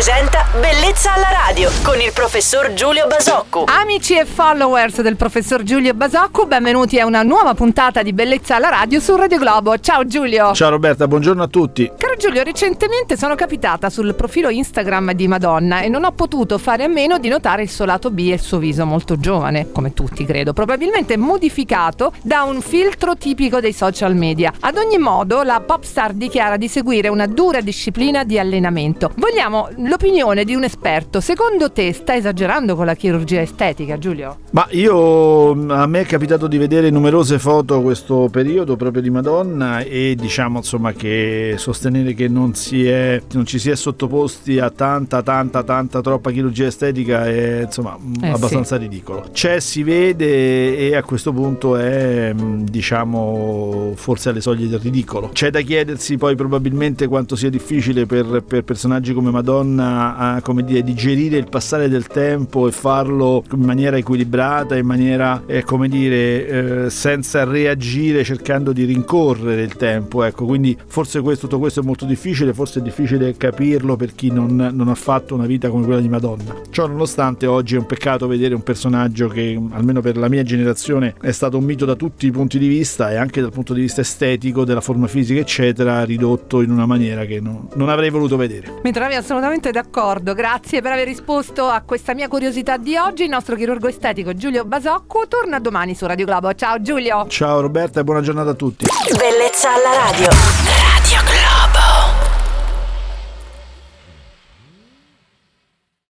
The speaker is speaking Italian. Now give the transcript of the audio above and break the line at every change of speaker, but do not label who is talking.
presenta Bellezza alla radio con il professor Giulio Basocco.
Amici e followers del professor Giulio Basocco, benvenuti a una nuova puntata di Bellezza alla radio su Radio Globo. Ciao Giulio.
Ciao Roberta, buongiorno a tutti.
Caro Giulio, recentemente sono capitata sul profilo Instagram di Madonna e non ho potuto fare a meno di notare il suo lato B e il suo viso molto giovane, come tutti credo, probabilmente modificato da un filtro tipico dei social media. Ad ogni modo, la popstar dichiara di seguire una dura disciplina di allenamento. Vogliamo l'opinione di un esperto. Secondo te sta esagerando con la chirurgia estetica, Giulio?
Ma io a me è capitato di vedere numerose foto questo periodo proprio di Madonna e diciamo insomma che sostenere che non, si è, non ci si è sottoposti a tanta tanta tanta troppa chirurgia estetica è insomma
Eh,
abbastanza ridicolo. C'è, si vede e a questo punto è mh, diciamo forse alle soglie del ridicolo. C'è da chiedersi poi probabilmente quanto sia difficile per, per personaggi come Madonna a, come dire, digerire il passare del tempo e farlo in maniera equilibrata, in maniera eh, come dire eh, senza reagire cercando di rincorrere il tempo. Ecco, quindi forse questo, tutto questo è molto difficile, forse è difficile capirlo per chi non, non ha fatto una vita come quella di Madonna. Ciò nonostante oggi è un peccato vedere un personaggio che almeno per la mia generazione è stato un mito da tutti i punti di vista e anche dal punto di vista estetico, della forma fisica eccetera, ridotto in una maniera che non, non avrei voluto vedere.
Mi trovi assolutamente d'accordo, grazie per aver risposto a questa mia curiosità di oggi. Il nostro chirurgo estetico Giulio Basocco torna domani su Radio Globo. Ciao Giulio!
Ciao Roberta e buona giornata a tutti.
Bellezza alla radio.